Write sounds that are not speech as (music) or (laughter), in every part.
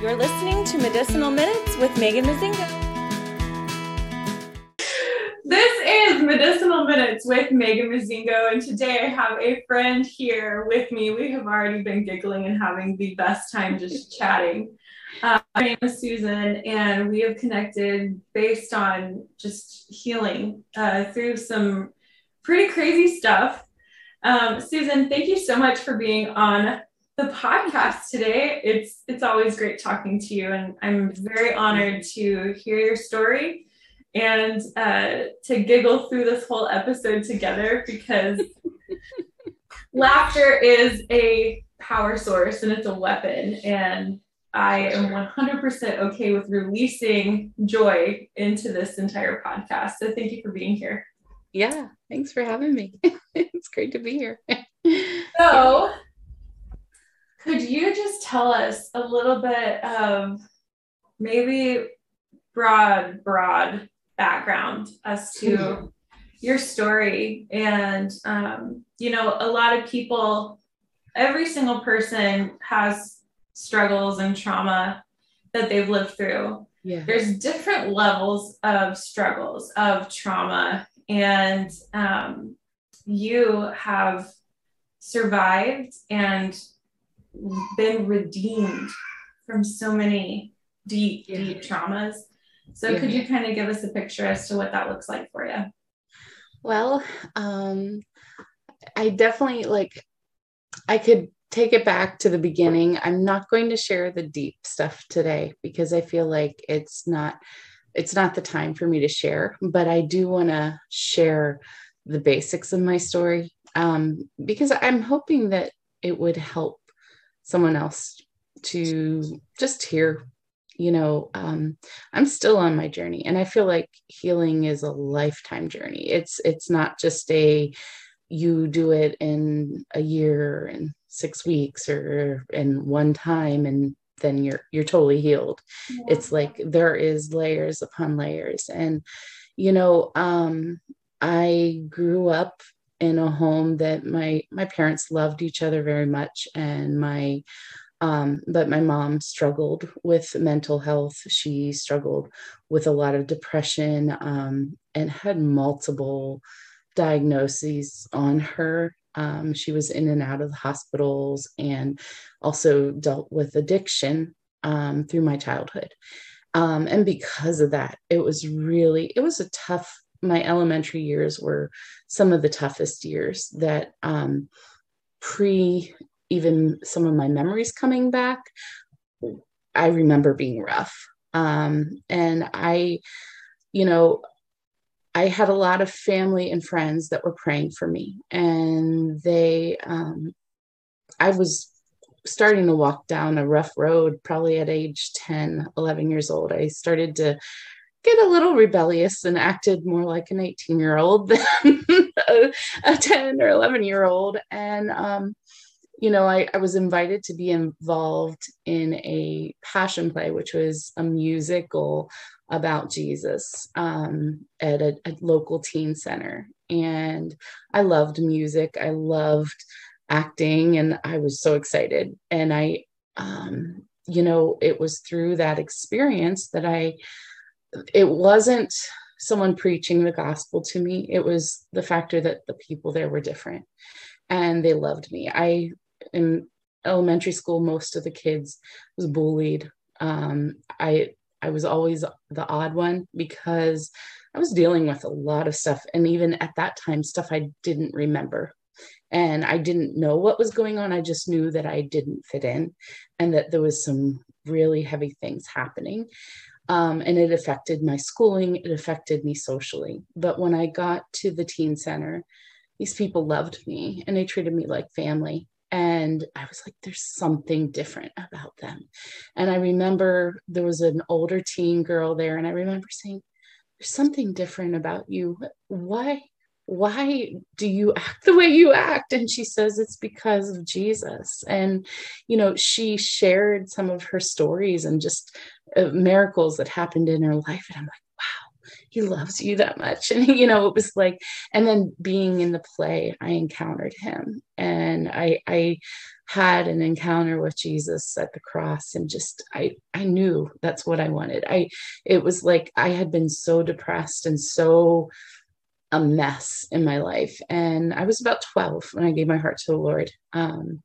You're listening to Medicinal Minutes with Megan Mazingo. This is Medicinal Minutes with Megan Mazingo, and today I have a friend here with me. We have already been giggling and having the best time just chatting. Uh, my name is Susan, and we have connected based on just healing uh, through some pretty crazy stuff. Um, Susan, thank you so much for being on the podcast today. It's it's always great talking to you, and I'm very honored to hear your story and uh, to giggle through this whole episode together because (laughs) laughter is a power source and it's a weapon, and I am 100% okay with releasing joy into this entire podcast. So thank you for being here. Yeah, thanks for having me. (laughs) it's great to be here. so (laughs) could you just tell us a little bit of maybe broad, broad background as to (laughs) your story? And, um, you know, a lot of people, every single person has struggles and trauma that they've lived through. Yeah. There's different levels of struggles, of trauma. And um, you have survived and been redeemed from so many deep, yeah. deep traumas. So, yeah. could you kind of give us a picture as to what that looks like for you? Well, um, I definitely like, I could take it back to the beginning. I'm not going to share the deep stuff today because I feel like it's not it's not the time for me to share, but I do want to share the basics of my story um, because I'm hoping that it would help someone else to just hear you know um, i'm still on my journey. And i feel like healing is a lifetime journey. It's it's not just a you do it in a year and six weeks or in one time and then you're you're totally healed. Yeah. it's like there is layers upon layers. And you know um i grew up in a home that my my parents loved each other very much and my um, but my mom struggled with mental health. She struggled with a lot of depression um, and had multiple diagnoses on her. Um, she was in and out of the hospitals and also dealt with addiction um, through my childhood. Um, and because of that it was really it was a tough my elementary years were some of the toughest years that um, pre even some of my memories coming back i remember being rough. Um, and i you know i had a lot of family and friends that were praying for me and they um, i was starting to walk down a rough road probably at age 10 11 years old. I started to get a little rebellious and acted more like an 18 year old (laughs) than a, a, 10 or 11 year old. And, um, you know, I, I was invited to be involved in a passion play, which was a musical about Jesus um, at a, a local teen center. And I loved music. I loved acting and I was so excited. And I, um, you know, it was through that experience that I it wasn't someone preaching the gospel to me. It was the factor that the people there were different and they loved me. I in elementary school most of the kids was bullied. Um, i i was always the odd one because i was dealing with a lot of stuff. And even at that time stuff i didn't remember. And i didn't know what was going on. I just knew that i didn't fit in and that there was some really heavy things happening um, and it affected my schooling, it affected me socially. But when I got to the teen center, these people loved me and they treated me like family. And I was like, there's something different about them. And I remember there was an older teen girl there, and I remember saying, There's something different about you. Why? Why do you act the way you act? And she says it's because of jesus. And you know she shared some of her stories and just uh, miracles that happened in her life. And i'm like wow he loves you that much. (laughs) And you know it was like and then being in the play i encountered him. And i i had an encounter with Jesus at the cross and just I I knew that's what I wanted. I it was like I had been so depressed and so a mess in my life and I was about 12 when I gave my heart to the Lord. Um,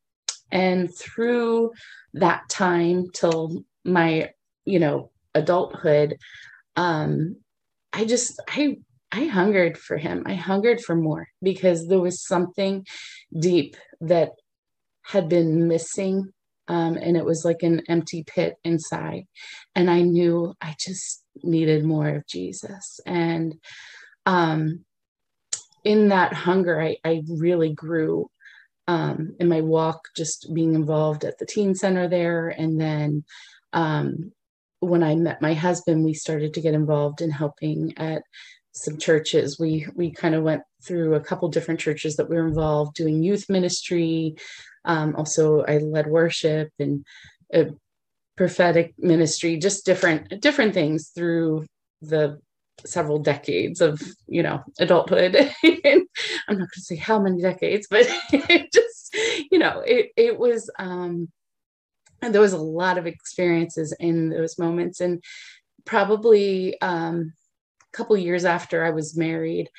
and through that time till my you know adulthood um I just I I hungered for him. I hungered for more because there was something deep that had been missing. Um, and it was like an empty pit inside. And I knew I just needed more of Jesus. And um, in that hunger, I, I really grew um, in my walk, just being involved at the teen center there. And then um, when I met my husband, we started to get involved in helping at some churches. We we kind of went through a couple different churches that we were involved doing youth ministry. Um, also, I led worship and a prophetic ministry, just different different things through the several decades of you know adulthood. (laughs) I'm not going to say how many decades, but (laughs) it just you know it it was. Um, and there was a lot of experiences in those moments and probably um, a couple years after I was married,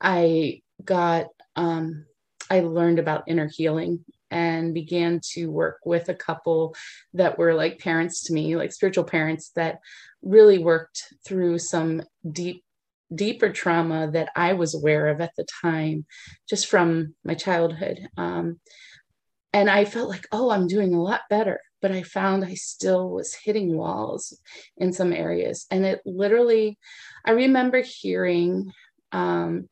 I got um, I learned about inner healing and began to work with a couple that were like parents to me, like spiritual parents that really worked through some deep deeper trauma that I was aware of at the time, just from my childhood. Um, and I felt like, oh, I'm doing a lot better but I found I still was hitting walls in some areas. And it literally, I remember hearing, um,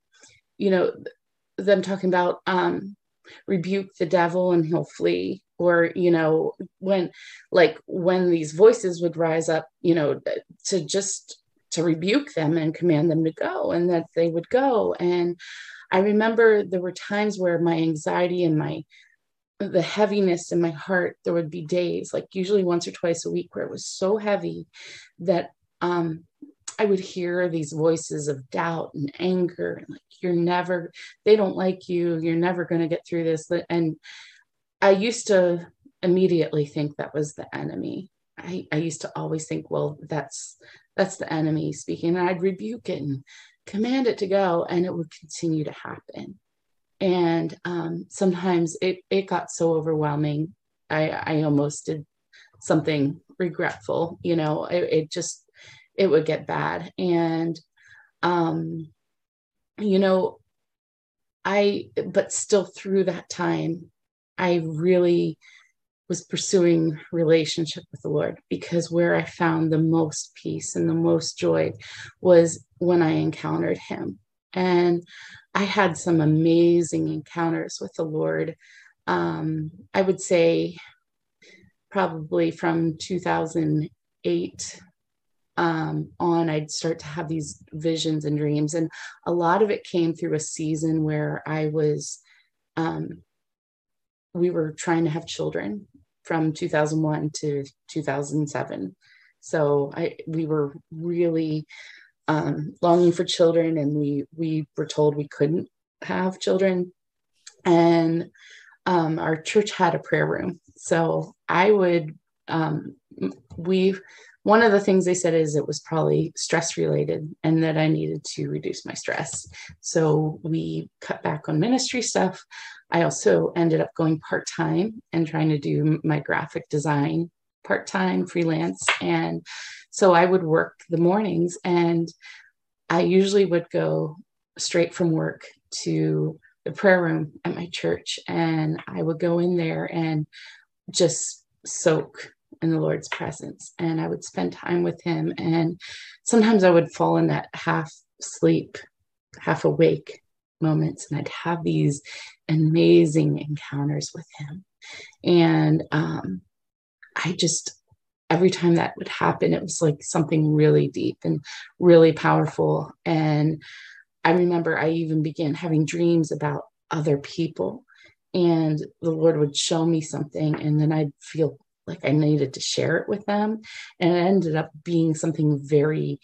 you know, them talking about um, rebuke the devil and he'll flee. Or, you know, when like when these voices would rise up, you know, to just to rebuke them and command them to go and that they would go. And I remember there were times where my anxiety and my the heaviness in my heart there would be days like usually once or twice a week where it was so heavy that um i would hear these voices of doubt and anger and like you're never they don't like you you're never going to get through this and i used to immediately think that was the enemy. I, I used to always think well that's that's the enemy speaking and i'd rebuke it and command it to go and it would continue to happen. And um, sometimes it it got so overwhelming i i almost did something regretful you know it, it just it would get bad and um you know i but still through that time i really was pursuing relationship with the lord because where i found the most peace and the most joy was when i encountered him and I had some amazing encounters with the Lord. Um, I would say probably from 2008 um, on, I'd start to have these visions and dreams. And a lot of it came through a season where I was, um, we were trying to have children from 2001 to 2007. So I, we were really um, longing for children, and we we were told we couldn't have children. And um, our church had a prayer room, so I would um, we one of the things they said is it was probably stress related and that I needed to reduce my stress. So we cut back on ministry stuff. I also ended up going part time and trying to do my graphic design part time freelance. And so I would work the mornings and I usually would go straight from work to the prayer room at my church and I would go in there and just soak in the Lord's presence and I would spend time with him and sometimes I would fall in that half sleep half awake moments and I'd have these amazing encounters with him and um, I just, every time that would happen, it was like something really deep and really powerful. And I remember I even began having dreams about other people. And the Lord would show me something, and then I'd feel like I needed to share it with them. And it ended up being something very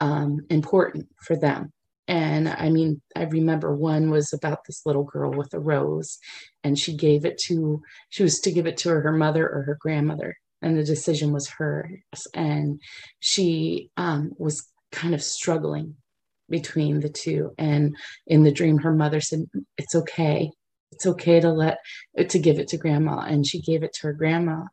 um, important for them. and I mean, I remember one was about this little girl with a rose, and she gave it to, she was to give it to her, her mother or her grandmother, and the decision was hers. And she um, was kind of struggling between the two. And in the dream, her mother said, It's okay. It's okay to let, to give it to grandma. And she gave it to her grandma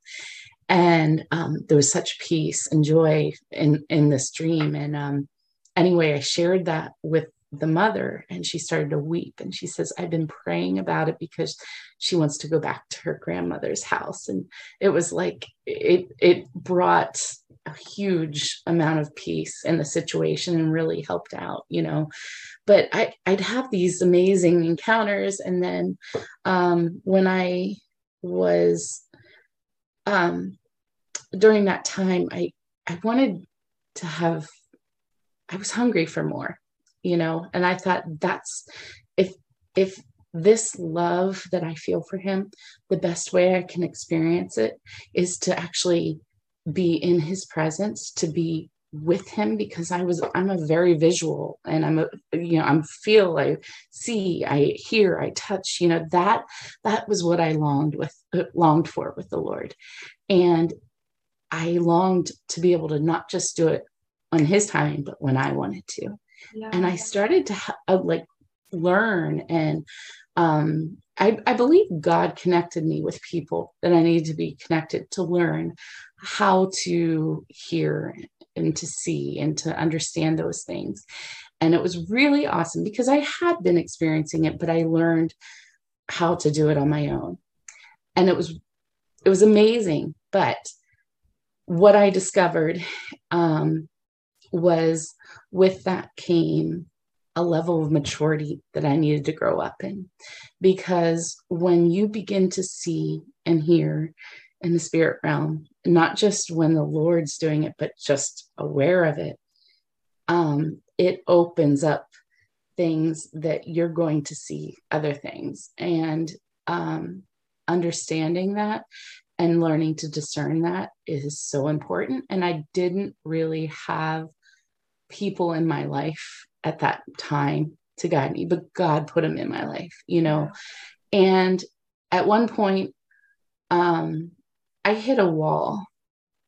and um, there was such peace and joy in in this dream and um, anyway i shared that with the mother and she started to weep and she says i've been praying about it because she wants to go back to her grandmother's house and it was like it it brought a huge amount of peace in the situation and really helped out you know but I, i'd have these amazing encounters and then um, when i was um, during that time, I I wanted to have. I was hungry for more, you know, and I thought that's if if this love that I feel for him, the best way I can experience it is to actually be in his presence, to be with him because I was I'm a very visual and I'm a you know I'm feel I see I hear I touch you know that that was what I longed with longed for with the Lord and I longed to be able to not just do it on his time, but when I wanted to. Yeah. And I started to uh, like learn and um, I, I, believe God connected me with people that I needed to be connected to learn how to hear and to see and to understand those things. And it was really awesome because I had been experiencing it, but I learned how to do it on my own. And it was it was amazing. But what I discovered um, was with that came a level of maturity that I needed to grow up in. Because when you begin to see and hear in the spirit realm, not just when the Lord's doing it, but just aware of it, um, it opens up things that you're going to see other things. And um, understanding that and learning to discern that is so important. And I didn't really have people in my life at that time to guide me, but God put them in my life, you know. And at one point, um, I hit a wall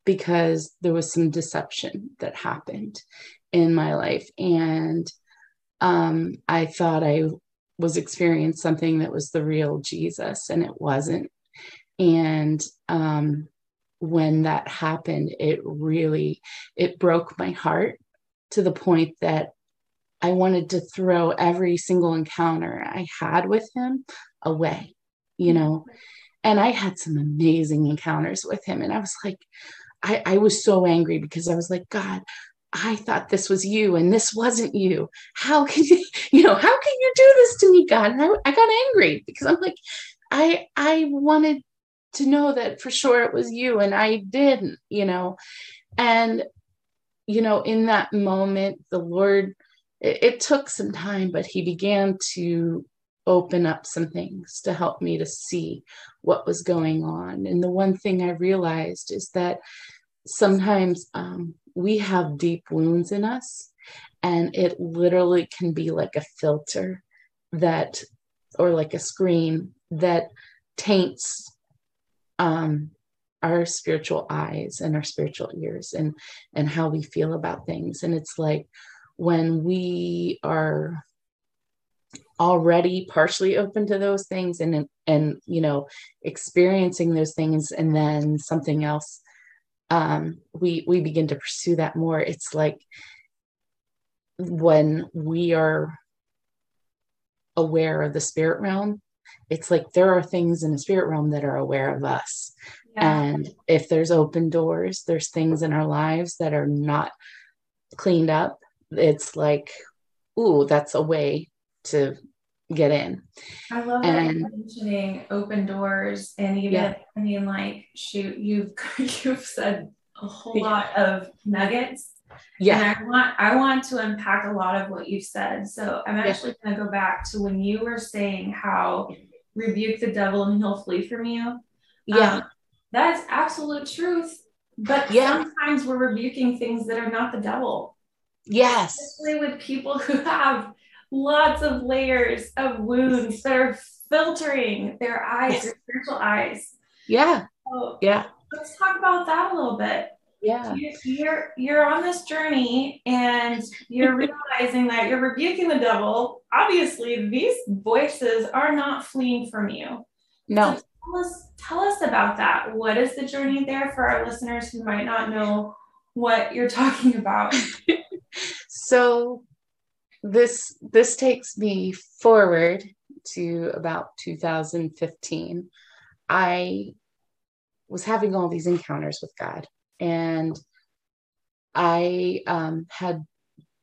because there was some deception that happened in my life. And um, I thought I was experiencing something that was the real Jesus, and it wasn't. And um, when that happened, it really it broke my heart to the point that I wanted to throw every single encounter I had with him away, you know. And I had some amazing encounters with him. And I was like, I, I was so angry because I was like, God, I thought this was you and this wasn't you. How can you, (laughs) you know, how can you do this to me, God? And I, I got angry because I'm like, I I wanted to know that for sure it was you and I didn't, you know. And, you know, in that moment, the Lord, it, it took some time, but He began to open up some things to help me to see what was going on. And the one thing I realized is that sometimes um, we have deep wounds in us, and it literally can be like a filter that, or like a screen that taints um, our spiritual eyes and our spiritual ears and and how we feel about things and it's like when we are already partially open to those things and and you know experiencing those things and then something else um, we we begin to pursue that more it's like when we are aware of the spirit realm it's like there are things in the spirit realm that are aware of us. Yeah. And if there's open doors, there's things in our lives that are not cleaned up. It's like, ooh, that's a way to get in. I love and, mentioning open doors and even yeah. I mean like shoot, you've (laughs) you've said a whole lot of nuggets yeah. And I want I want to unpack a lot of what you've said. So I'm actually yeah. gonna go back to when you were saying how rebuke the devil and he'll flee from you. Yeah. Um, that's absolute truth. But yeah. sometimes we're rebuking things that are not the devil. Yes. Especially with people who have lots of layers of wounds that are filtering their eyes, yes. their spiritual eyes. Yeah. So yeah. Let's talk about that a little bit. Yeah. You're you're on this journey and you're (laughs) realizing that you're rebuking the devil. Obviously, these voices are not fleeing from you. No. So tell us tell us about that. What is the journey there for our listeners who might not know what you're (laughs) talking about? (laughs) so this this takes me forward to about 2015 i was having all these encounters with god and i um, had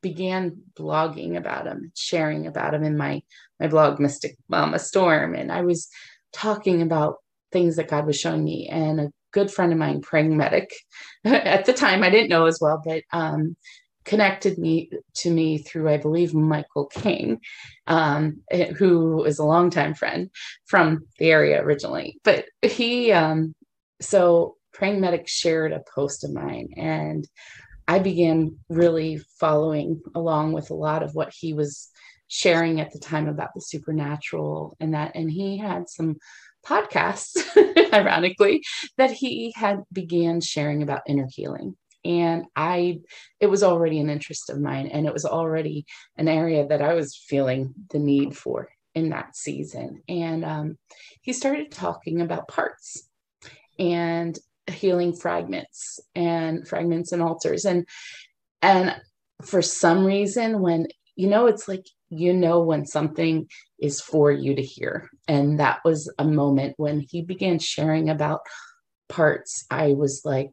began blogging about him sharing about him in my my blog mystic mama storm. And i was talking about things that god was showing me. And a good friend of mine praying medic (laughs) at the time i didn't know as well but um, connected me to me through, I believe, Michael King, um, who is a longtime friend from the area originally. But he, um, so Praying Medic shared a post of mine, and I began really following along with a lot of what he was sharing at the time about the supernatural and that. And he had some podcasts, (laughs) ironically, that he had began sharing about inner healing and i it was already an interest of mine and it was already an area that i was feeling the need for in that season. And um, he started talking about parts and healing fragments and fragments and alters. And and for some reason when you know it's like you know when something is for you to hear. And that was a moment when he began sharing about parts i was like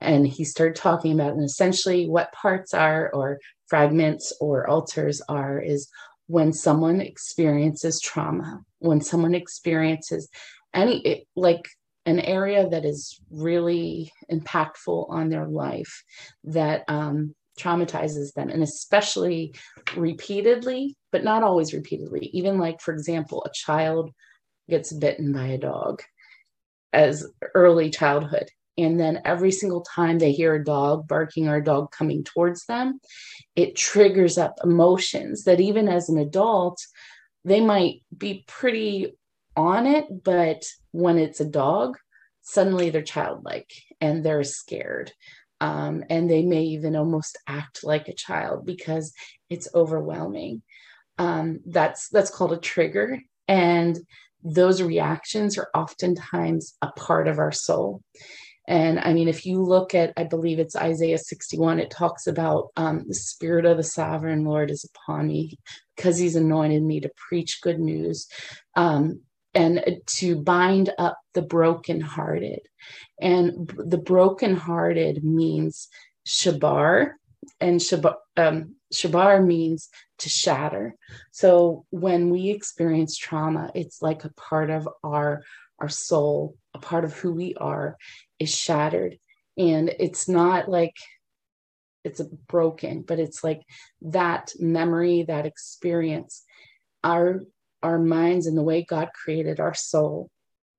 and he started talking about and essentially what parts are or fragments or alters are is when someone experiences trauma when someone experiences any like an area that is really impactful on their life that um, traumatizes them and especially repeatedly but not always repeatedly. Even like for example a child gets bitten by a dog as early childhood and then every single time they hear a dog barking or a dog coming towards them, it triggers up emotions that even as an adult, they might be pretty on it. But when it's a dog, suddenly they're childlike and they're scared. Um, and they may even almost act like a child because it's overwhelming. Um, that's that's called a trigger, and those reactions are oftentimes a part of our soul. And I mean, if you look at, I believe it's Isaiah 61, it talks about um, the Spirit of the Sovereign Lord is upon me because He's anointed me to preach good news um, and to bind up the brokenhearted. And the brokenhearted means shabar, and shabar, um, shabar means to shatter. So when we experience trauma, it's like a part of our our soul, a part of who we are, is shattered. And it's not like it's broken, but it's like that memory, that experience, our our minds and the way God created our soul,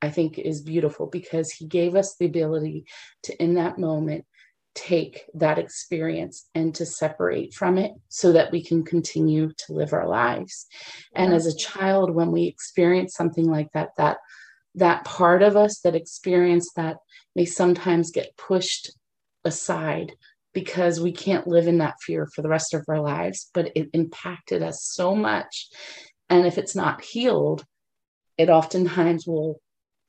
I think is beautiful because He gave us the ability to, in that moment, take that experience and to separate from it so that we can continue to live our lives. And as a child, when we experience something like that, that that part of us that experienced that may sometimes get pushed aside because we can't live in that fear for the rest of our lives, but it impacted us so much. And if it's not healed, it oftentimes will,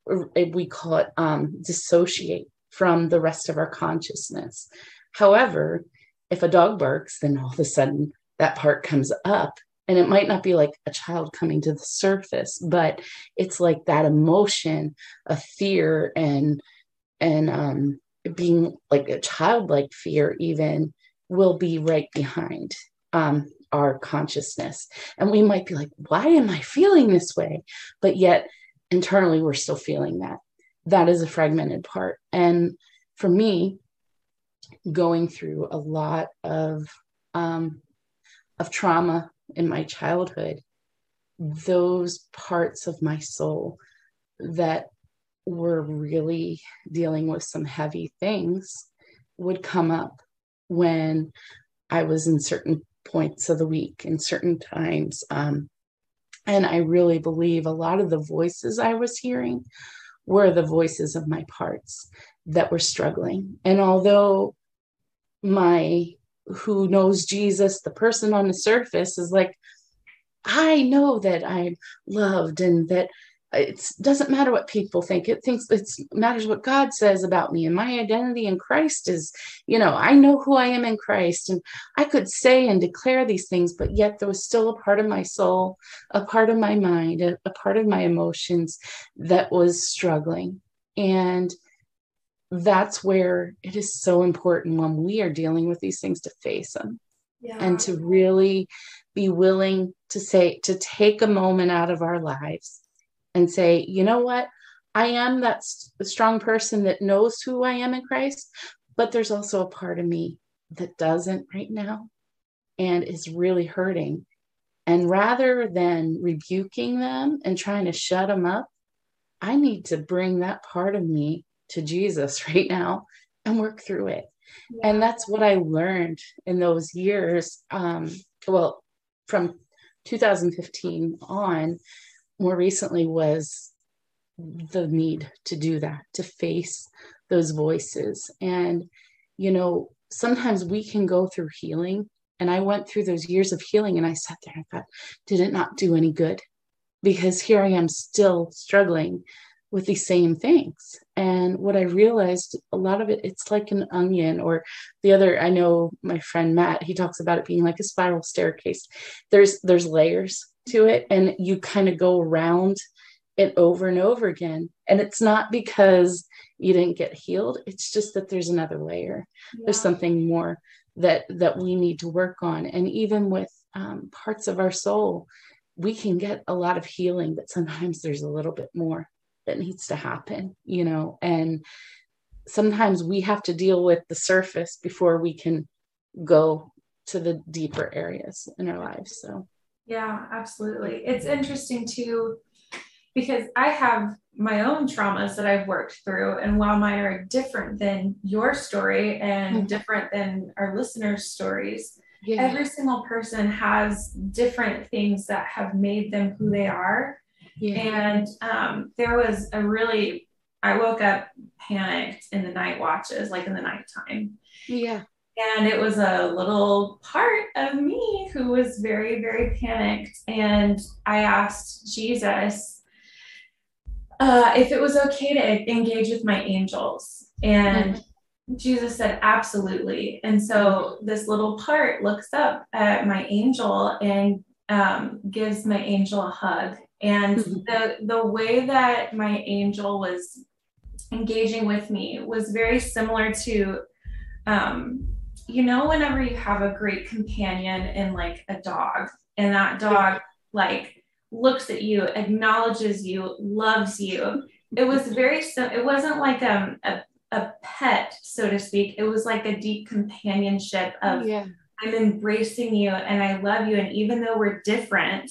we call it um, dissociate from the rest of our consciousness. However, if a dog barks, then all of a sudden that part comes up and it might not be like a child coming to the surface but it's like that emotion of fear and and um being like a childlike fear even will be right behind um our consciousness. And we might be like why am i feeling this way? But yet internally we're still feeling that. That is a fragmented part. And for me going through a lot of um, of trauma in my childhood, those parts of my soul that were really dealing with some heavy things would come up when I was in certain points of the week in certain times. Um, and I really believe a lot of the voices I was hearing were the voices of my parts that were struggling. And although my who knows Jesus, the person on the surface is like, I know that I'm loved and that it doesn't matter what people think it thinks it matters what god says about me and my identity in christ is you know i know who i am in christ and i could say and declare these things but yet there was still a part of my soul a part of my mind a, a part of my emotions that was struggling and that's where it is so important when we are dealing with these things to face them yeah. and to really be willing to say to take a moment out of our lives and say, you know what? I am that strong person that knows who I am in Christ, but there's also a part of me that doesn't right now and is really hurting. And rather than rebuking them and trying to shut them up, I need to bring that part of me to Jesus (laughs) right now and work through it. Yeah. And that's what I learned in those years. Um, well, from 2015 on, more recently was the need to do that, to face those voices. And, you know, sometimes we can go through healing. And I went through those years of healing and I sat there and thought, did it not do any good? Because here I am still struggling with these same things. And what I realized, a lot of it, it's like an onion, or the other, I know my friend Matt, he talks about it being like a spiral staircase. There's there's layers to it and you kind of go around it over and over again. And it's not because you didn't get healed it's just that there's another layer. Yeah. there's something more that that we need to work on. And even with um, parts of our soul we can get a lot of healing but sometimes there's a little bit more that needs to happen you know? And sometimes we have to deal with the surface before we can go to the deeper areas in our lives so yeah, absolutely. It's interesting too because I have my own traumas that I've worked through, and while mine are different than your story and mm-hmm. different than our listeners' stories, yeah. every single person has different things that have made them who they are. Yeah. And um, there was a really, I woke up panicked in the night watches, like in the nighttime. Yeah. And it was a little part of me who was very, very panicked. And I asked Jesus uh, if it was okay to engage with my angels. And mm-hmm. Jesus said, absolutely. And so this little part looks up at my angel and um, gives my angel a hug. And mm-hmm. the, the way that my angel was engaging with me was very similar to um, you know, whenever you have a great companion in like a dog, and that dog like looks at you, acknowledges you, loves you. It was very so it wasn't like um, a a pet, so to speak. It was like a deep companionship of yeah. I'm embracing you and I love you. And even though we're different,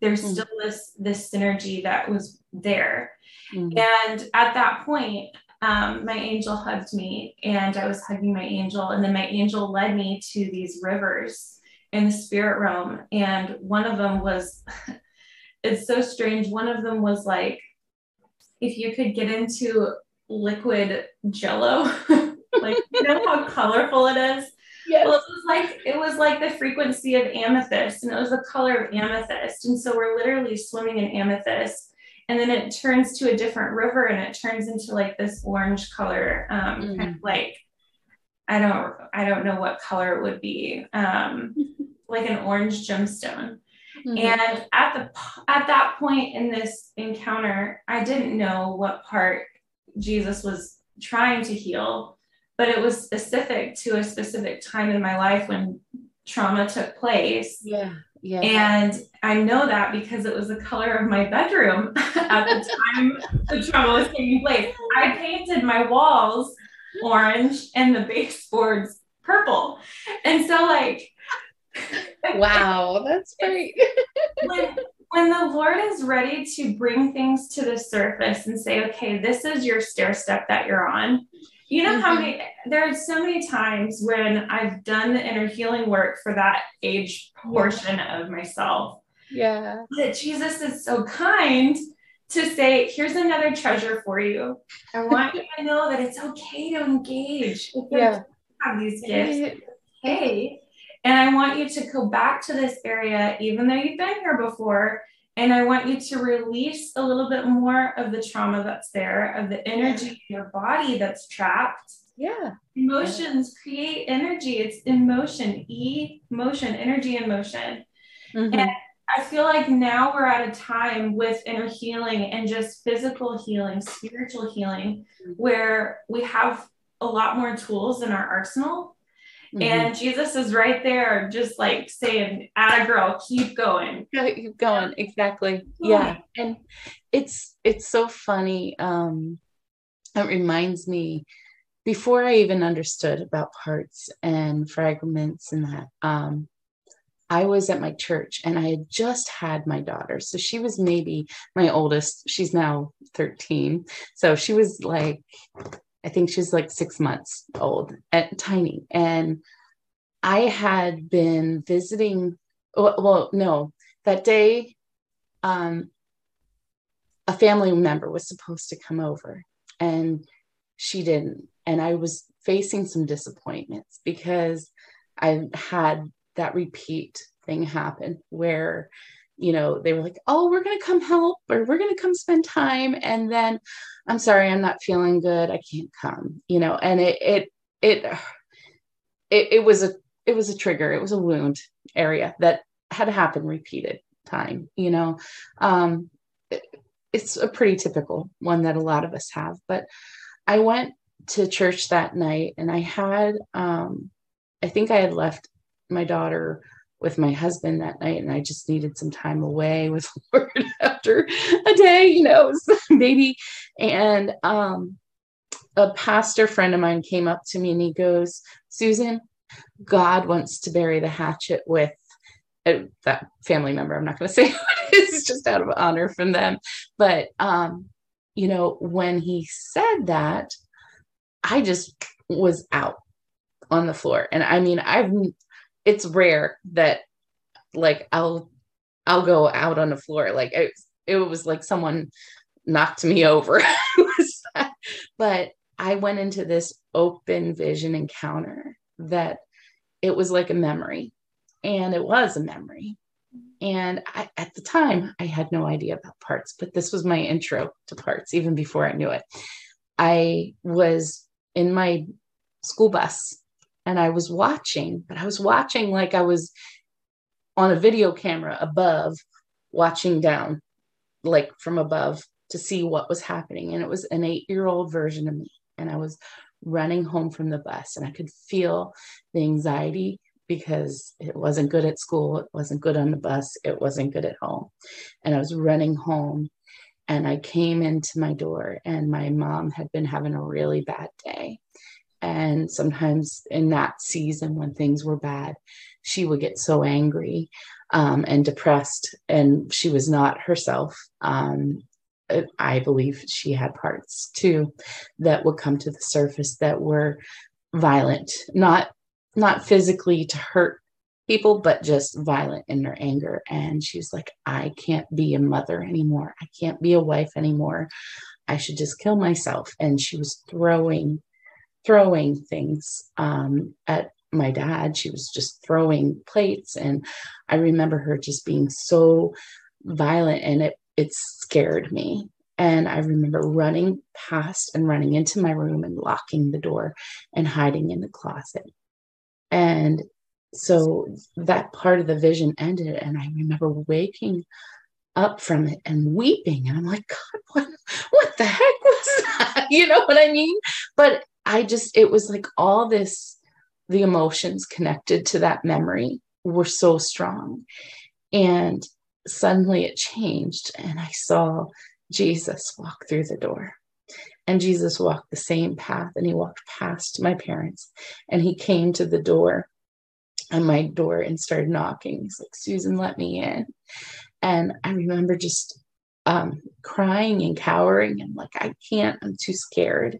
there's mm. still this this synergy that was there. Mm. And at that point, um, my angel hugged me and I was hugging my angel. And then my angel led me to these rivers in the spirit realm. And one of them was, (laughs) it's so strange. One of them was like, if you could get into liquid jello, (laughs) like, you know how colorful it is? Yes. Well, it was like it was like the frequency of amethyst, and it was the color of amethyst. And so we're literally swimming in amethyst and then it turns to a different river and it turns into like this orange color um, mm. kind of like i don't i don't know what color it would be um, (laughs) like an orange gemstone mm-hmm. and at the at that point in this encounter i didn't know what part jesus was trying to heal but it was specific to a specific time in my life when trauma took place yeah yeah. And I know that because it was the color of my bedroom (laughs) at the time the trauma was taking place. I painted my walls orange and the baseboards purple. And so like (laughs) Wow, that's great. (laughs) when, when the Lord is ready to bring things to the surface and say, okay, this is your stair step that you're on, You know mm-hmm. how many, there are so many times when I've done the inner healing work for that age portion of myself. Yeah. That Jesus is so kind to say, here's another treasure for you. I want you to know that it's okay to engage. (laughs) yeah. Have these gifts. Hey. And I want you to go back to this area, even though you've been here before, and I want you to release a little bit more of the trauma that's there, of the energy in your body that's trapped. Yeah. Emotions yeah. create energy. It's emotion, E motion, energy and motion. Mm-hmm. And I feel like now we're at a time with inner healing and just physical healing, spiritual healing, mm-hmm. where we have a lot more tools in our arsenal Mm-hmm. And Jesus is right there, just like saying, "Atta girl, keep going, keep going." Exactly. Yeah, and it's it's so funny. Um, it reminds me before I even understood about parts and fragments and that. Um, I was at my church and I had just had my daughter. So she was maybe my oldest. She's now 13. So she was like I think she's like six months old and tiny. And I had been visiting, well, no, that day, um, a family member was supposed to come over and she didn't. And I was facing some disappointments because I had that repeat thing happen where you know, they were like, oh, we're going to come help or we're going to come spend time. And then I'm sorry, I'm not feeling good. I can't come, you know, and it, it, it, it, it was a, it was a trigger. It was a wound area that had happened repeated time, you know, um, it, it's a pretty typical one that a lot of us have, but I went to church that night and I had, um, I think I had left my daughter with my husband that night and I just needed some time away with (laughs) Lord after a day, you know, (laughs) maybe. And um, a pastor friend of mine came up to me and he goes, Susan, God wants to bury the hatchet with uh, that family member. I'm not going (laughs) to say it's just out of honor from them. But, um, you know, when he said that, I just was out on the floor. And I mean, I've it's rare that like I'll I'll go out on the floor. Like it, it was like someone knocked me over. (laughs) but I went into this open vision encounter that it was like a memory. And it was a memory. And I, at the time, I had no idea about parts, but this was my intro to parts, even before I knew it. I was in my school bus and I was watching, but I was watching like I was on a video camera above, watching down, like from above to see what was happening. And it was an eight year old version of me. And I was running home from the bus and I could feel the anxiety because it wasn't good at school, it wasn't good on the bus, it wasn't good at home. And I was running home and I came into my door and my mom had been having a really bad day. And sometimes in that season when things were bad, she would get so angry um, and depressed, and she was not herself. Um, I believe she had parts too that would come to the surface that were violent, not not physically to hurt people, but just violent in their anger. And she's like, I can't be a mother anymore. I can't be a wife anymore. I should just kill myself. And she was throwing throwing things um, at my dad. She was just throwing plates. And I remember her just being so violent and it, it scared me. And I remember running past and running into my room and locking the door and hiding in the closet. And so that part of the vision ended. And I remember waking up from it and weeping. And I'm like, God, what, what the heck was that? (laughs) You know what I mean? But I just, it was like all this, the emotions connected to that memory were so strong. And suddenly it changed, and I saw Jesus walk through the door. And Jesus walked the same path and he walked past my parents and he came to the door on my door and started knocking. He's like, Susan, let me in. And I remember just um, crying and cowering and like, I can't, I'm too scared.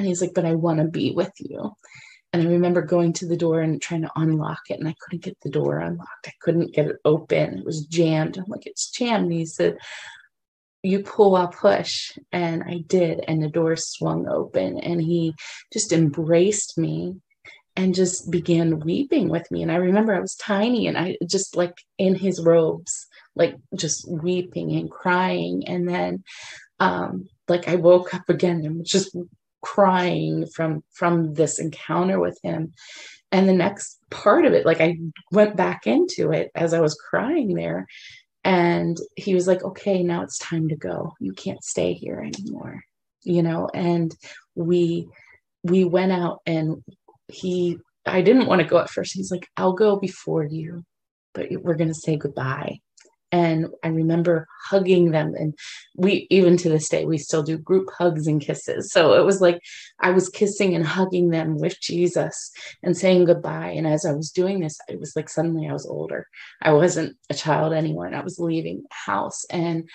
And he's like, But I want to be with you. And I remember going to the door and trying to unlock it, and I couldn't get the door unlocked. I couldn't get it open. It was jammed. I'm like, It's jammed. And he said, you pull, I'll push. And I did. And the door swung open and he just embraced me and just began weeping with me. And I remember I was tiny and I just like in his robes, like just weeping and crying. And then um like I woke up again and was just crying from from this encounter with him. And the next part of it, like I went back into it as I was crying there and he was like okay now it's time to go. You can't stay here anymore. You know and we we went out and he i didn't want to go at first. He's like i'll go before you but we're going to say goodbye and i remember hugging them and we even to this day we still do group hugs and kisses. So it was like i was kissing and hugging them with jesus and saying goodbye. And as i was doing this it was like suddenly i was older. I wasn't a child anymore and i was leaving the house. And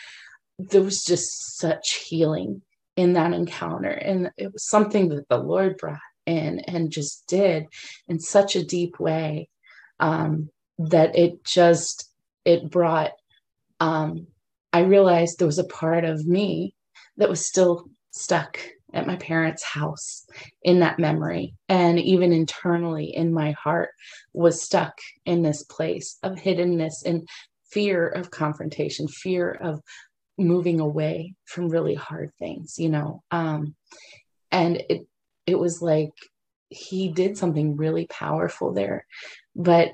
there was just such healing in that encounter. And it was something that the lord brought in and just did in such a deep way um, that it just it brought um, I realized there was a part of me that was still stuck at my parents' house in that memory. And even internally in my heart was stuck in this place of hiddenness and fear of confrontation, fear of moving away from really hard things, you know. Um, and it it was like he did something really powerful there. But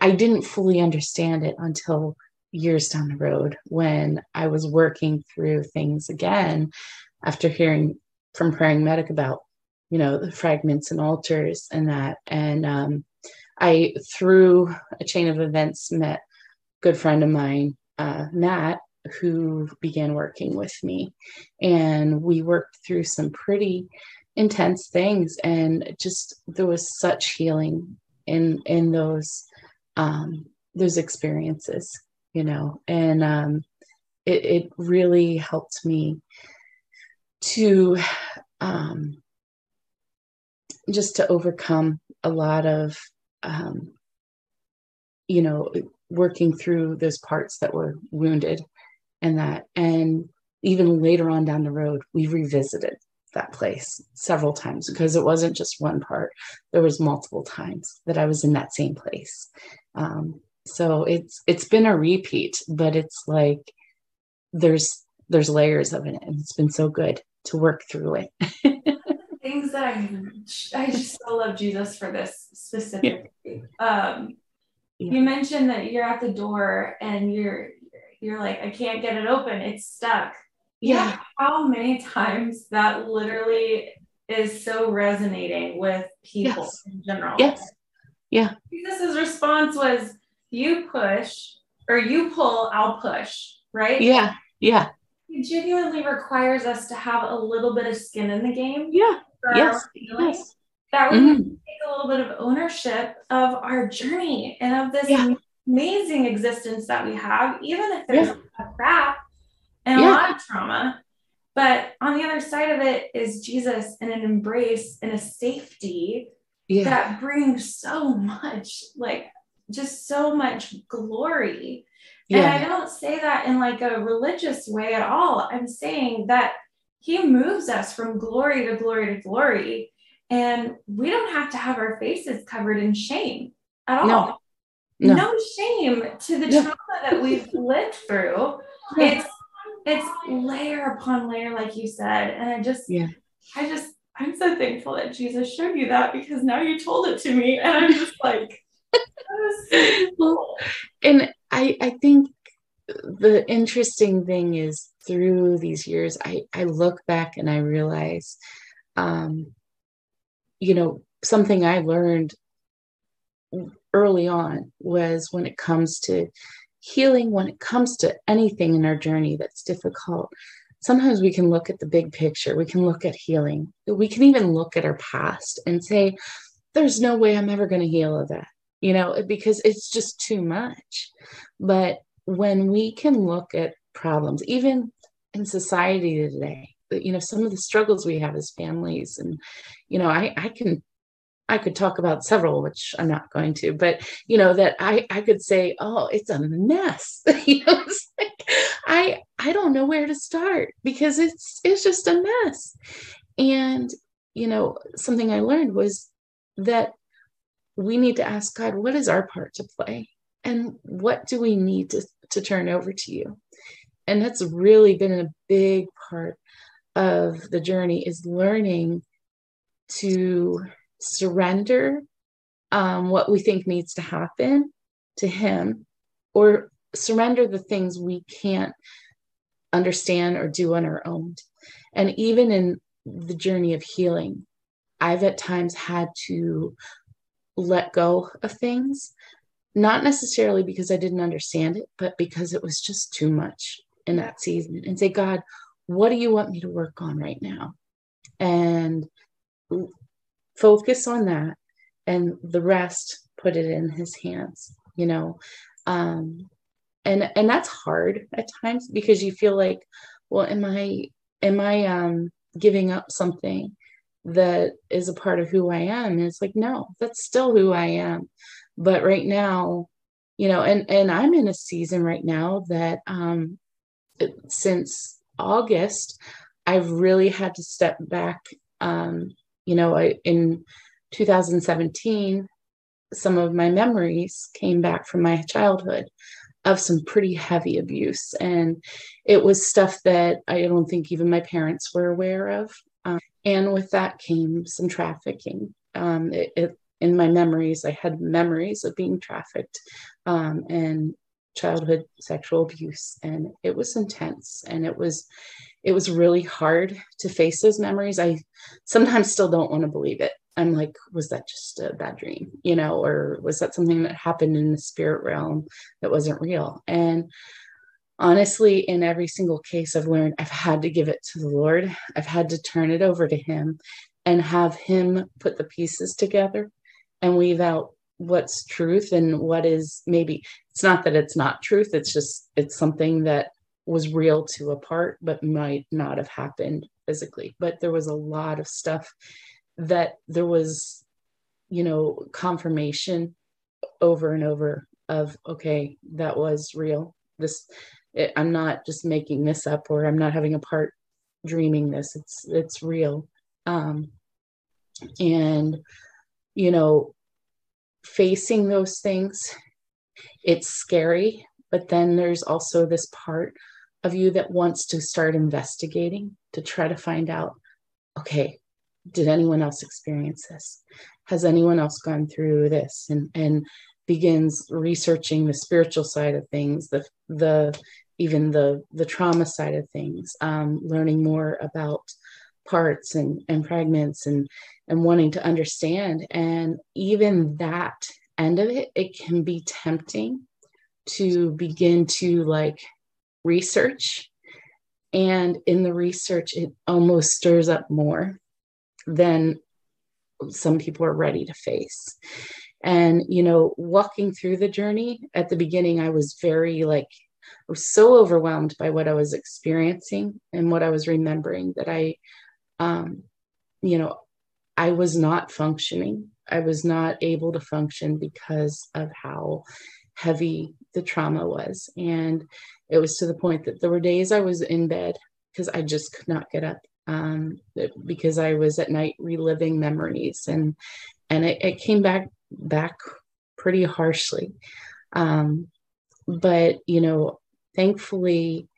I didn't fully understand it until years down the road when I was working through things again after hearing from Praying Medic about, you know, the fragments and alters and that. And um, I, through a chain of events, met good friend of mine, uh, Matt, who began working with me. And we worked through some pretty intense things and just there was such healing in in those um those experiences you know, and um, it, it really helped me to um, just to overcome a lot of, um, you know, working through those parts that were wounded and that. And even later on down the road, we revisited that place several times because it wasn't just one part there was multiple times that i was in that same place um, so it's it's been a repeat but it's like there's there's layers of it and it's been so good to work through it. Things that i i just so love jesus for this specifically. Yeah. um yeah. you mentioned that you're at the door and you're you're like i can't get it open. It's stuck. Yeah. how many times that literally is so resonating with people yes. in general? Yes. Yeah. Jesus' response was you push or you pull, I'll push, right? Yeah, yeah. It genuinely requires us to have a little bit of skin in the game. Yeah. Yes. yes. That we mm-hmm. take a little bit of ownership of our journey and of this yeah. amazing existence that we have, even if there's yeah. a crap and yeah. a lot of trauma. But on the other side of it is Jesus and an embrace and a safety that brings so much like just so much glory. Yeah. And I don't say that in like a religious way at all. I'm saying that he moves us from glory to glory to glory. And we don't have to have our faces covered in shame at all. No, no. no shame to the no. trauma that we've lived through. It's it's layer upon layer, like you said. And I just yeah. I just I'm so thankful that Jesus showed you that because now you told it to me. And I'm just like well, and I I think the interesting thing is through these years, I I look back and I realize, um, you know, something I learned early on was when it comes to healing, when it comes to anything in our journey that's difficult. Sometimes we can look at the big picture. We can look at healing. We can even look at our past and say, there's no way I'm ever going to heal of that you know, because it's just too much. But when we can look at problems, even in society today, you know some of the struggles we have as families and you know i i can I could talk about several, which I'm not going to, but you know that I I could say, oh, it's a mess. (laughs) you know, like I I don't know where to start because it's it's just a mess. And you know, something I learned was that we need to ask God, what is our part to play, and what do we need to to turn over to you? And that's really been a big part of the journey is learning to surrender um, what we think needs to happen to Him or surrender the things we can't understand or do on our own. And even in the journey of healing, I've at times had to let go of things, not necessarily because I didn't understand it, but because it was just too much in that season and say, God, what do you want me to work on right now? And focus on that and the rest put it in his hands you know? Um and and that's hard at times because you feel like well am i am i um giving up something that is a part of who i am and it's like no that's still who i am but right now you know and and i'm in a season right now that um since august i've really had to step back um you know, I, in 2017, some of my memories came back from my childhood of some pretty heavy abuse. And it was stuff that I don't think even my parents were aware of. And with that came some trafficking. Um, it, it, in my memories, I had memories of being trafficked um, and childhood sexual abuse. And it was intense. And it was, it was really hard to face those memories. I sometimes still don't want to believe it. I'm like, was that just a bad dream, you know, or was that something that happened in the spirit realm that wasn't real? And honestly, in every single case, I've learned I've had to give it to the Lord. I've had to turn it over to Him and have Him put the pieces together and weave out what's truth and what is maybe it's not that it's not truth it's just it's something that was real to a part, but might not have happened physically. But there was a lot of stuff that there was, you know, confirmation over and over of, okay, that was real. This, it, I'm not just making this up or I'm not having a part dreaming this. It's, it's real. Um, and, you know, facing those things, it's scary but then there's also this part of you that wants to start investigating to try to find out okay did anyone else experience this has anyone else gone through this and and begins researching the spiritual side of things the the even the the trauma side of things um, learning more about parts and and fragments and and wanting to understand and even that end of it it can be tempting to begin to like research. And in the research, it almost stirs up more than some people are ready to face. And, you know, walking through the journey at the beginning, I was very like, I was so overwhelmed by what I was experiencing and what I was remembering that I, um, you know, I was not functioning. I was not able to function because of how heavy the trauma was. And it was to the point that there were days I was in bed because I just could not get up um, because I was at night reliving memories and and it, it came back back pretty harshly. Um, but you know, thankfully,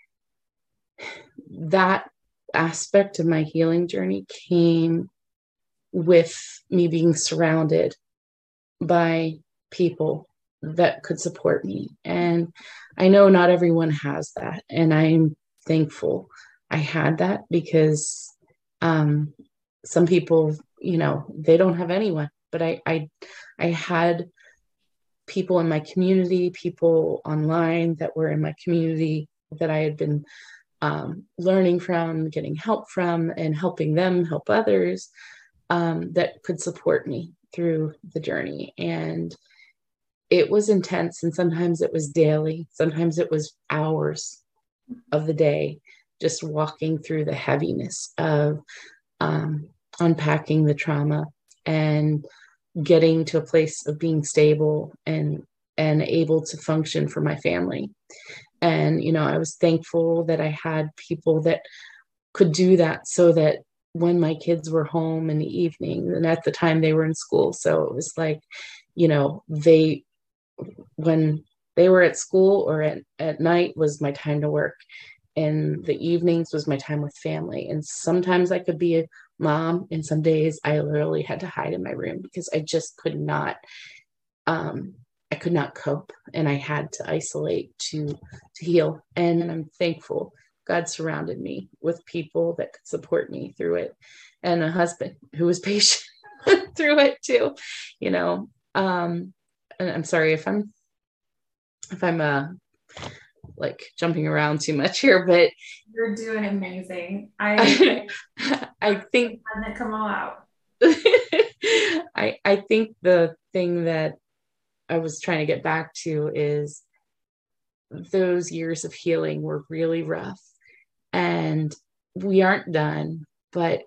that aspect of my healing journey came with me being surrounded by people that could support me. And I know not everyone has that. And I'm thankful I had that because um, some people, you know, they don't have anyone. But I, I, I had people in my community, people online that were in my community that I had been um, learning from, getting help from, and helping them help others um, that could support me through the journey. And it was intense and sometimes it was daily sometimes it was hours of the day just walking through the heaviness of um, unpacking the trauma and getting to a place of being stable and and able to function for my family. And you know i was thankful that i had people that could do that so that when my kids were home in the evening and at the time they were in school so it was like you know they when they were at school or at, at night was my time to work and the evenings was my time with family. And sometimes i could be a mom and some days i literally had to hide in my room because i just could not um i could not cope and i had to isolate to to heal and i'm thankful god surrounded me with people that could support me through it and a husband who was (laughs) patient through it too you know um and i'm sorry if i'm if i'm uh like jumping around too much here, but you're doing amazing. I (laughs) (laughs) I think that come all out. (laughs) I I think the thing that I was trying to get back to is those years of healing were really rough and we aren't done, but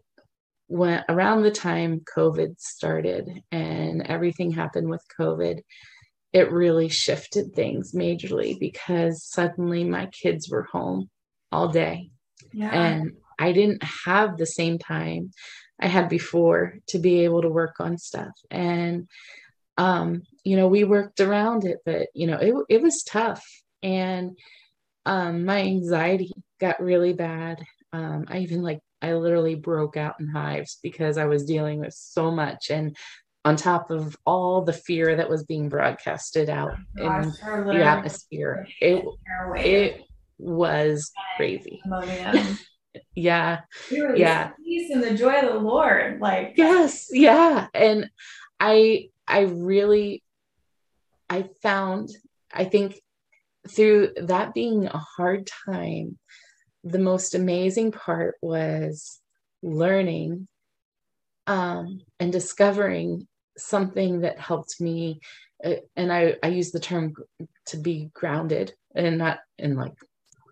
when around the time COVID started and everything happened with COVID, it really shifted things majorly because suddenly my kids were home all day. Yeah. And I didn't have the same time I had before to be able to work on stuff. And um, you know, we worked around it, but you know, it it was tough. And um my anxiety got really bad. Um, I even like I literally broke out in hives because I was dealing with so much and on top of all the fear that was being broadcasted out oh in the atmosphere. It, it was crazy. Yeah. Yeah. Peace and the joy of the Lord. Like yes, yeah. And I I really I found I think through that being a hard time, the most amazing part was learning um, and discovering something that helped me uh, and I, I use the term to be grounded and not in like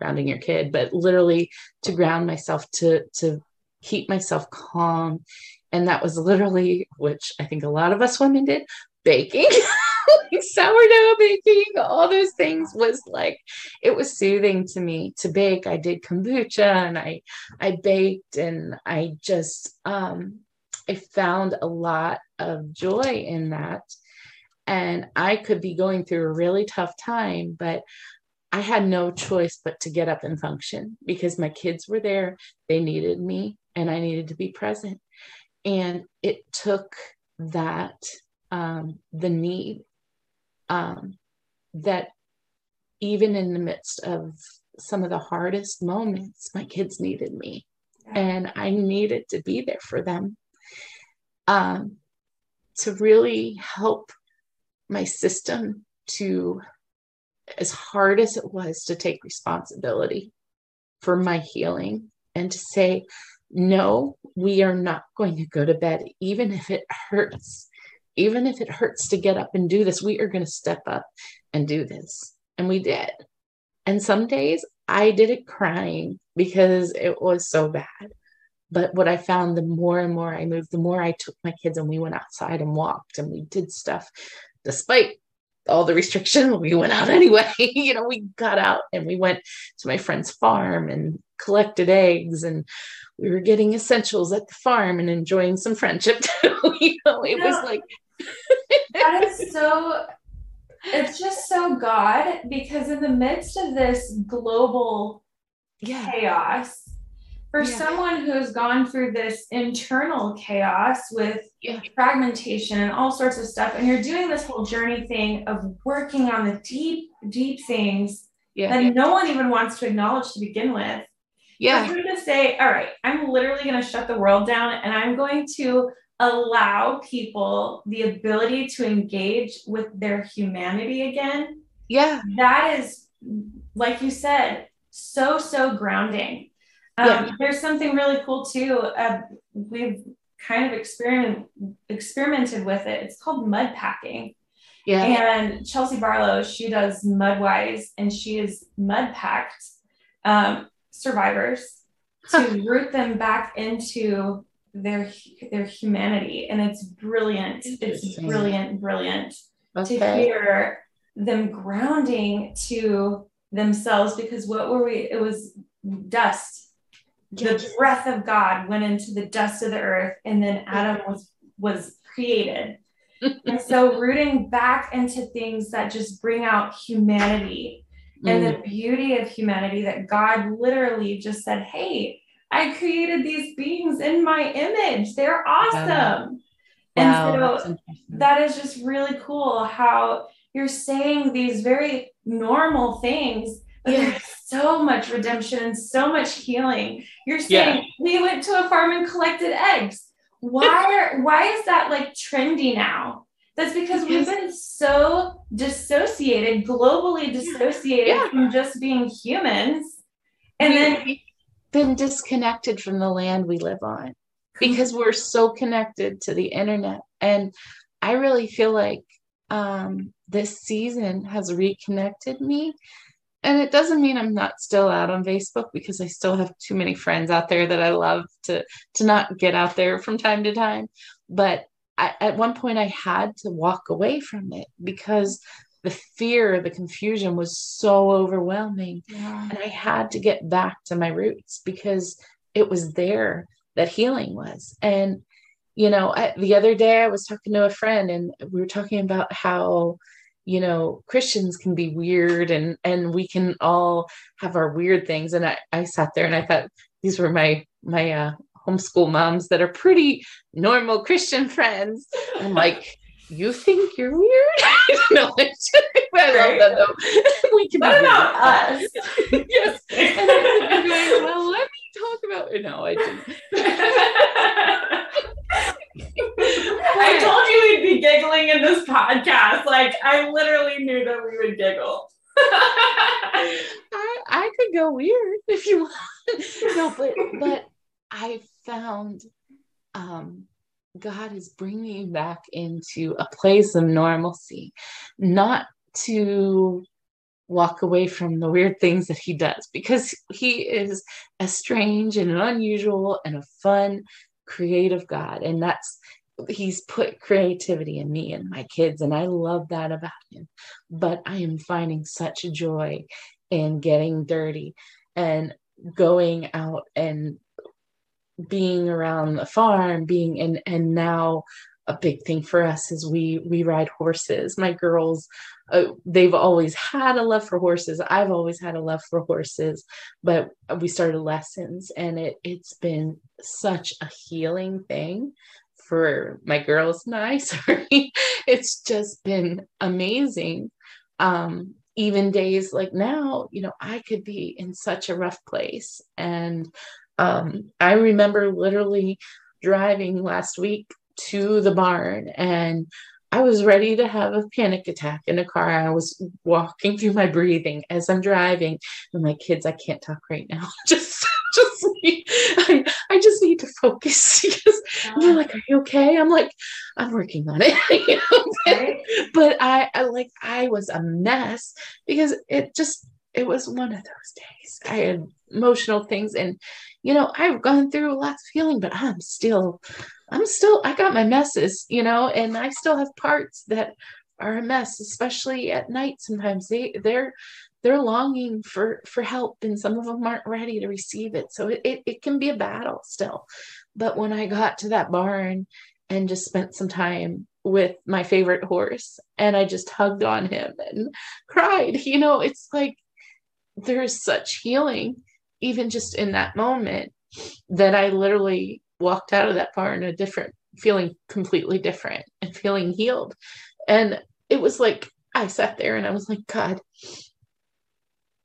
grounding your kid but literally to ground myself to to keep myself calm and that was literally which i think a lot of us women did baking (laughs) sourdough baking all those things was like it was soothing to me to bake i did kombucha and i i baked and i just um I found a lot of joy in that. And I could be going through a really tough time, but I had no choice but to get up and function because my kids were there. They needed me and I needed to be present. And it took that, um, the need um, that even in the midst of some of the hardest moments, my kids needed me and I needed to be there for them um, to really help my system to, as hard as it was to take responsibility for my healing and to say, no, we are not going to go to bed, even if it hurts. Even if it hurts to get up and do this, we are going to step up and do this. And we did. And some days I did it crying because it was so bad. But what I found the more and more I moved, the more I took my kids and we went outside and walked and we did stuff despite all the restriction. (laughs) We went out anyway. (laughs) you know, we got out and we went to my friend's farm and collected eggs and we were getting essentials at the farm and enjoying some friendship (laughs) too. you know, it was like that is so it's just so God because in the midst of this global yeah. chaos for yeah. someone who's gone through this internal chaos with yeah. fragmentation and all sorts of stuff, and you're doing this whole journey thing of working on the deep, deep things yeah. that no one even wants to acknowledge to begin with. Yeah. For him to say, all right, I'm literally going to shut the world down and I'm going to allow people the ability to engage with their humanity again. Yeah. That is, like you said, so, so grounding. Um, yeah. There's something really cool too. Uh, we've kind of experiment experimented with it. It's called mud packing. Yeah. And Chelsea Barlow, she does Mudwise and she is mud packed um, survivors (laughs) to root them back into their their humanity and it's brilliant it's brilliant brilliant okay. to hear them grounding to themselves because what were we it was dust the breath of god went into the dust of the earth and then adam was was created (laughs) and so rooting back into things that just bring out humanity mm. and the mm. beauty of humanity that God literally just said, Hey, I created these beings in my image. They're awesome. Wow, and so that is just really cool how you're saying these very normal things, yeah. there's (laughs) so much redemption and so much healing. You're saying yeah. we went to a farm and collected eggs why (laughs) are why is that like trendy now? That's because we've been so dissociated, globally dissociated yeah. from just being humans. And then we've been disconnected from the land we live on (laughs) because we're so connected to the internet. And I really feel like um, this season has reconnected me and it doesn't mean i'm not still out on facebook because i still have too many friends out there that i love to to not get out there from time to time. But I, at one point i had to walk away from it because the fear the confusion was so overwhelming. Yeah. and i had to get back to my roots because it was there that healing was. And you know I, the other day i was talking to a friend and we were talking about how you know christians can be weird and and we can all have our weird things. And i i sat there and i thought these were my my uh homeschool moms that are pretty normal christian friends. I'm (laughs) like you think you're weird? (laughs) No (laughs) i love that though. We can what about us. Yes. And i'm going well let me talk about no i didn't I told you we'd be giggling in this podcast. Like I literally knew that we would giggle. I, I could go weird if you want. No, but but I found um God is bringing me back into a place of normalcy, not to walk away from the weird things that he does because he is a strange and an unusual and a fun creative God. And that's he's put creativity in me and my kids and i love that about him but i am finding such joy in getting dirty and going out and being around the farm being in and now a big thing for us is we we ride horses my girls uh, they've always had a love for horses i've always had a love for horses but we started lessons and it it's been such a healing thing for my girls and I. (laughs) Sorry. it's just been amazing. Um, even days like now, you know, I could be in such a rough place. And um, I remember literally driving last week to the barn and I was ready to have a panic attack in a car. I was walking (laughs) through my breathing as I'm driving. And my kids, I can't talk right now. (laughs) Just just need, I, I just need to focus (laughs) because they're like, Are you okay? I'm like, I'm working on it. you know? but I, I like I was a mess because it just it was one of those days. I had emotional things and you know, I've gone through lots of healing, but I'm still I'm still I got my messes, you know, and I still have parts that are a mess, especially at night sometimes. They they're they're longing for for help and some of them aren't ready to receive it so it, it, it can be a battle still but when i got to that barn and just spent some time with my favorite horse and i just hugged on him and cried you know it's like there's such healing even just in that moment that i literally walked out of that bar barn a different feeling completely different and feeling healed. And it was like i sat there and i was like god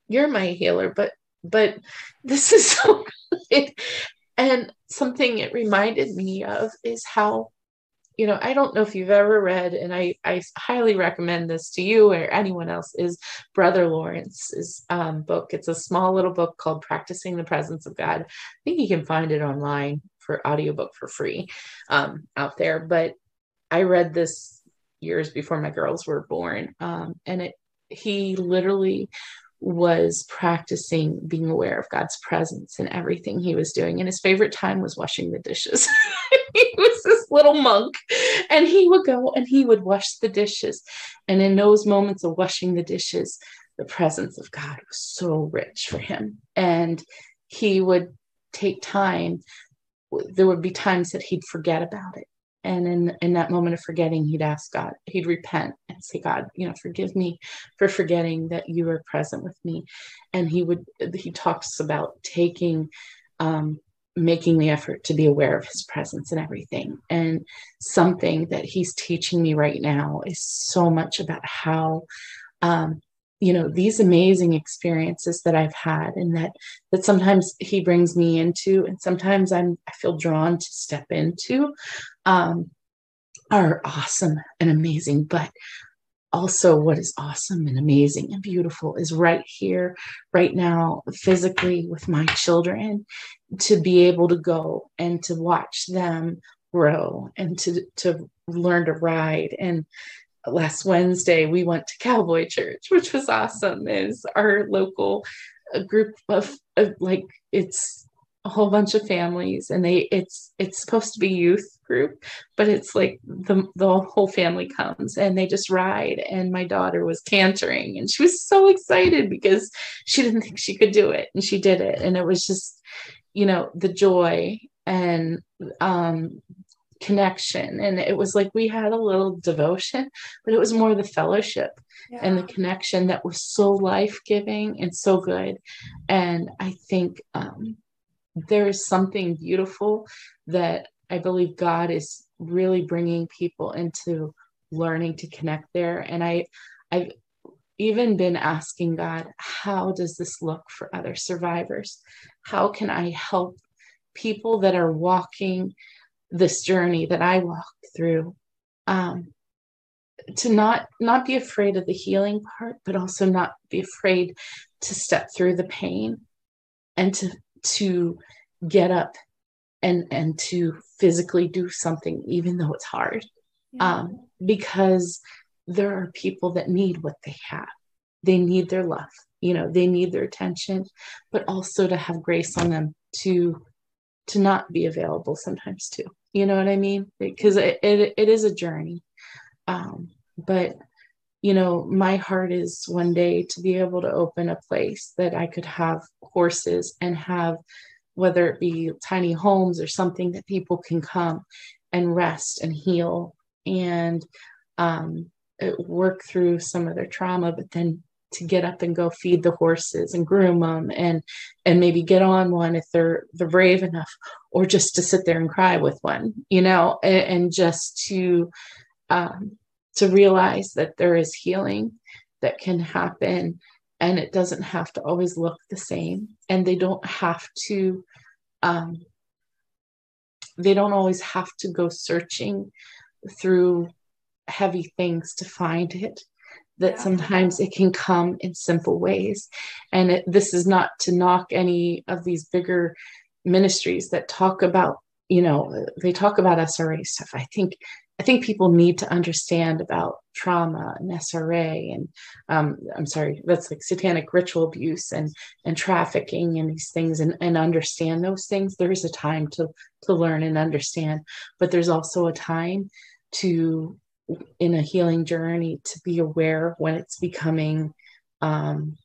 you're my healer but but this is (laughs) so good. And something it reminded me of is how you know i don't know if you've ever read and i i highly recommend this to you or anyone else is brother lawrence's um, book. It's a small little book called practicing the presence of god. I think you can find it online for audiobook for free um, out there but i read this years before my girls were born um, and it he literally was practicing being aware of God's presence in everything he was doing. And his favorite time was washing the dishes. (laughs) he was this little monk, and he would go and he would wash the dishes. And in those moments of washing the dishes, the presence of God was so rich for him. And he would take time. There would be times that he'd forget about it. And in in that moment of forgetting he'd ask god he'd repent and say god you know forgive me for forgetting that you are present with me. And he would he talks about taking um making the effort to be aware of his presence and everything. And something that he's teaching me right now is so much about how um you know these amazing experiences that i've had and that that sometimes he brings me into and sometimes i'm i feel drawn to step into um are awesome and amazing. But also what is awesome and amazing and beautiful is right here right now physically with my children to be able to go and to watch them grow and to to learn to ride and last Wednesday we went to Cowboy Church, which was awesome. Is our local group of, of like it's a whole bunch of families and they it's it's supposed to be youth group but it's like the the whole family comes and they just ride and my daughter was cantering and she was so excited because she didn't think she could do it and she did it and it was just you know the joy and um connection. And it was like we had a little devotion but it was more the fellowship yeah. and the connection that was so life-giving and so good. And i think um, there is something beautiful that i believe god is really bringing people into learning to connect there. And i i've even been asking god how does this look for other survivors? How can i help people that are walking this journey that I walked through. Um, to not not be afraid of the healing part, but also not be afraid to step through the pain and to to get up and and to physically do something even though it's hard yeah. um, because there are people that need what they have they need their love you know they need their attention but also to have grace on them to to not be available sometimes too you know what I mean? Because it, it, it is a journey. Um, but, you know, my heart is one day to be able to open a place that I could have horses and have, whether it be tiny homes or something that people can come and rest and heal and um, work through some of their trauma, but then to get up and go feed the horses and groom them and and maybe get on one if they're they're brave enough or just to sit there and cry with one you know and, and just to um, to realize that there is healing that can happen and it doesn't have to always look the same and they don't have to um, they don't always have to go searching through heavy things to find it that yeah. sometimes it can come in simple ways. And it, this is not to knock any of these bigger ministries that talk about, you know, they talk about SRA stuff. I think I think people need to understand about trauma and SRA and um, I'm sorry, that's like satanic ritual abuse and and trafficking and these things and, and understand those things. There is a time to to learn and understand, but there's also a time to in a healing journey to be aware when it's becoming um,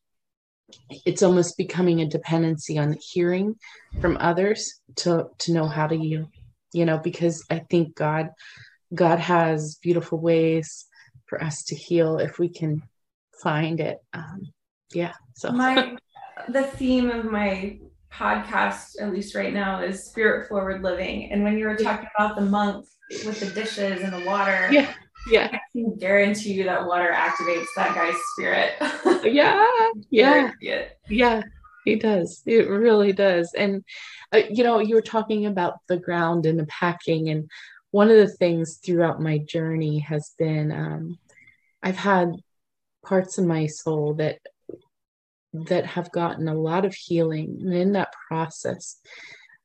it's almost becoming a dependency on hearing from others to to know how to heal you know because i think god god has beautiful ways for us to heal if we can find it. Um, yeah so. My the theme of my podcast at least right now is spirit forward living. And when you were talking about the monk with the dishes and the water yeah yeah. I can guarantee you that water activates that guy's spirit. (laughs) Yeah yeah. yeah he does. It really does. And uh, you know you were talking about the ground and the packing and one of the things throughout my journey has been um, i've had parts of my soul that that have gotten a lot of healing. And in that process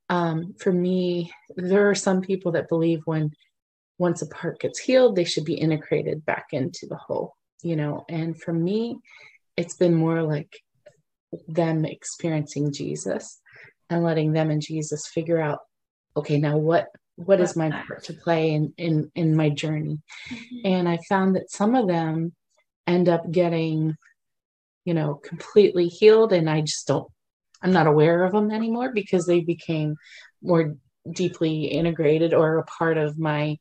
um, for me there are some people that believe when once a part gets healed, they should be integrated back into the whole, you know. And for me, it's been more like them experiencing Jesus and letting them and Jesus figure out, okay, now what what is my part to play in in in my journey? Mm-hmm. And I found that some of them end up getting, you know, completely healed, and I just don't. I'm not aware of them anymore because they became more deeply integrated or a part of my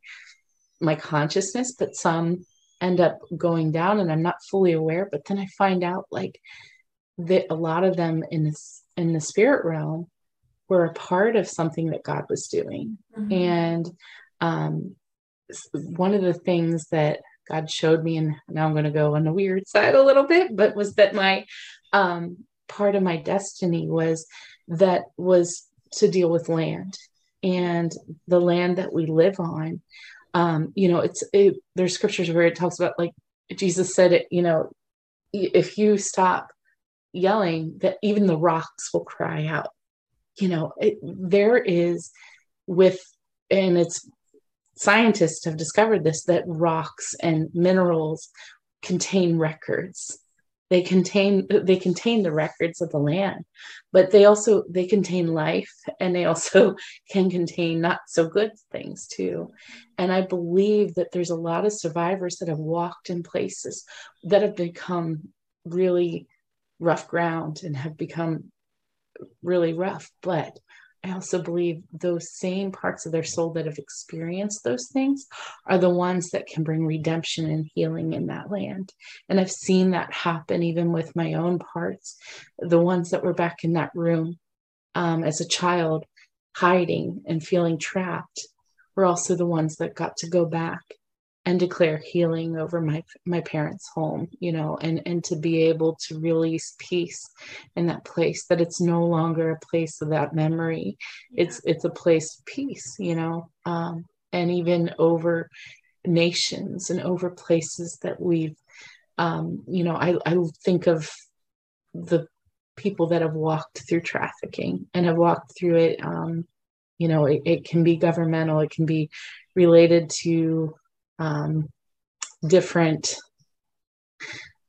my consciousness but some end up going down and i'm not fully aware but then i find out like that a lot of them in this in the spirit realm were a part of something that god was doing mm-hmm. and um one of the things that god showed me and now i'm going to go on the weird side a little bit but was that my um part of my destiny was that was to deal with land and the land that we live on um you know it's it, there's scriptures where it talks about like jesus said it you know if you stop yelling that even the rocks will cry out. You know it, there is with and it's scientists have discovered this that rocks and minerals contain records they contain they contain the records of the land but they also they contain life and they also (laughs) can contain not so good things too. And i believe that there's a lot of survivors that have walked in places that have become really rough ground and have become really rough but I also believe those same parts of their soul that have experienced those things are the ones that can bring redemption and healing in that land. And I've seen that happen even with my own parts. The ones that were back in that room um, as a child, hiding and feeling trapped, were also the ones that got to go back and declare healing over my my parents home you know and and to be able to release peace in that place that it's no longer a place of that memory yeah. it's it's a place of peace you know um, and even over nations and over places that we've um, you know I, I think of the people that have walked through trafficking and have walked through it um, you know it, it can be governmental it can be related to um, different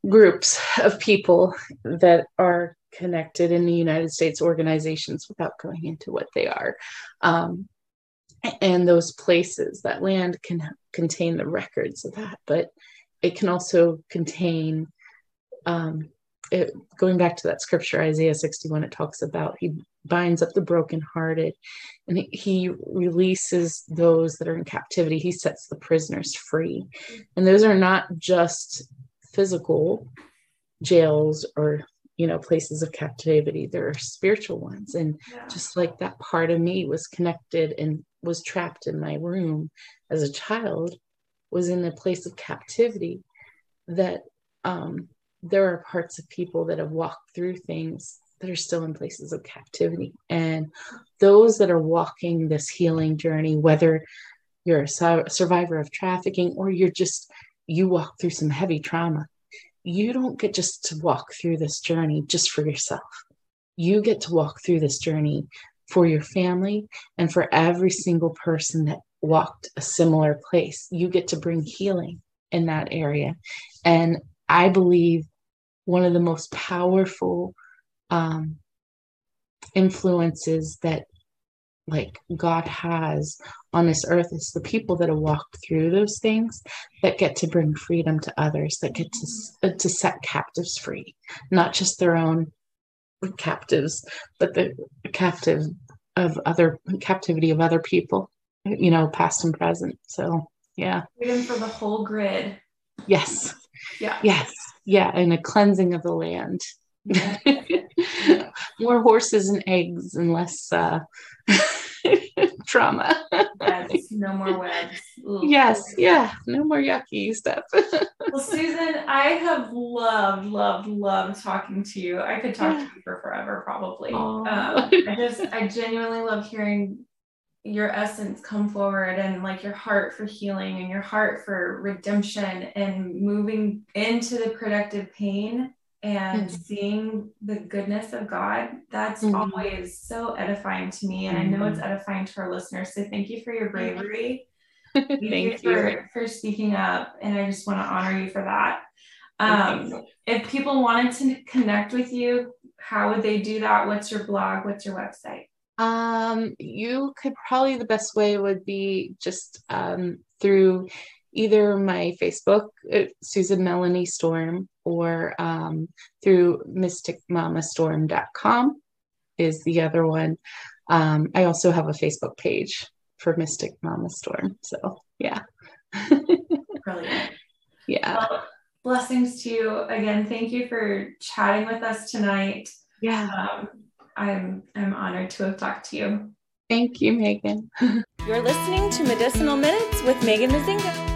groups of people that are connected in the United States organizations without going into what they are. Um, and those places, that land can contain the records of that, but it can also contain, um, it, going back to that scripture, Isaiah 61, it talks about he binds up the brokenhearted and he releases those that are in captivity. He sets the prisoners free. And those are not just physical jails or you know places of captivity. There are spiritual ones. And yeah. just like that part of me was connected and was trapped in my room as a child was in a place of captivity that um, there are parts of people that have walked through things that are still in places of captivity. And those that are walking this healing journey, whether you're a survivor of trafficking or you're just, you walk through some heavy trauma, you don't get just to walk through this journey just for yourself. You get to walk through this journey for your family and for every single person that walked a similar place. You get to bring healing in that area. And I believe one of the most powerful um, influences that like God has on this earth is the people that have walked through those things that get to bring freedom to others, that get to uh, to set captives free, not just their own captives, but the captive of other captivity of other people, you know, past and present. So yeah, freedom for the whole grid. Yes. Yeah. Yes. Yeah, and a cleansing of the land. (laughs) More horses and eggs and less uh, (laughs) trauma. yes, no more (laughs) webs. Ooh. Yes, yeah, no more yucky stuff. well, Susan, I have loved, loved, loved talking to you. I could talk yeah. to you for forever, probably. Um, I just, I genuinely love hearing your essence come forward and like your heart for healing and your heart for redemption and moving into the productive pain and mm-hmm. seeing the goodness of God, that's mm-hmm. always so edifying to me. And. I know it's mm-hmm. edifying to our listeners. So thank you for your (laughs) bravery. thank you for, for speaking up. And I just want to honor you for that. Um, if people wanted to connect with you, how would they do that? What's your blog? What's your website? Um, you could probably the best way would be just um, through either my Facebook, uh, Susan Melanie Storm, or um, through mysticmamastorm.com is the other one. Um, I also have a Facebook page for Mystic Mama Storm. So yeah. (laughs) Brilliant. Yeah. Well, blessings to you again. Thank you for chatting with us tonight. Yeah. Um, I'm I'm honored to have talked to you. Thank you, Megan. (laughs) You're listening to Medicinal Minutes with Megan Mazinga.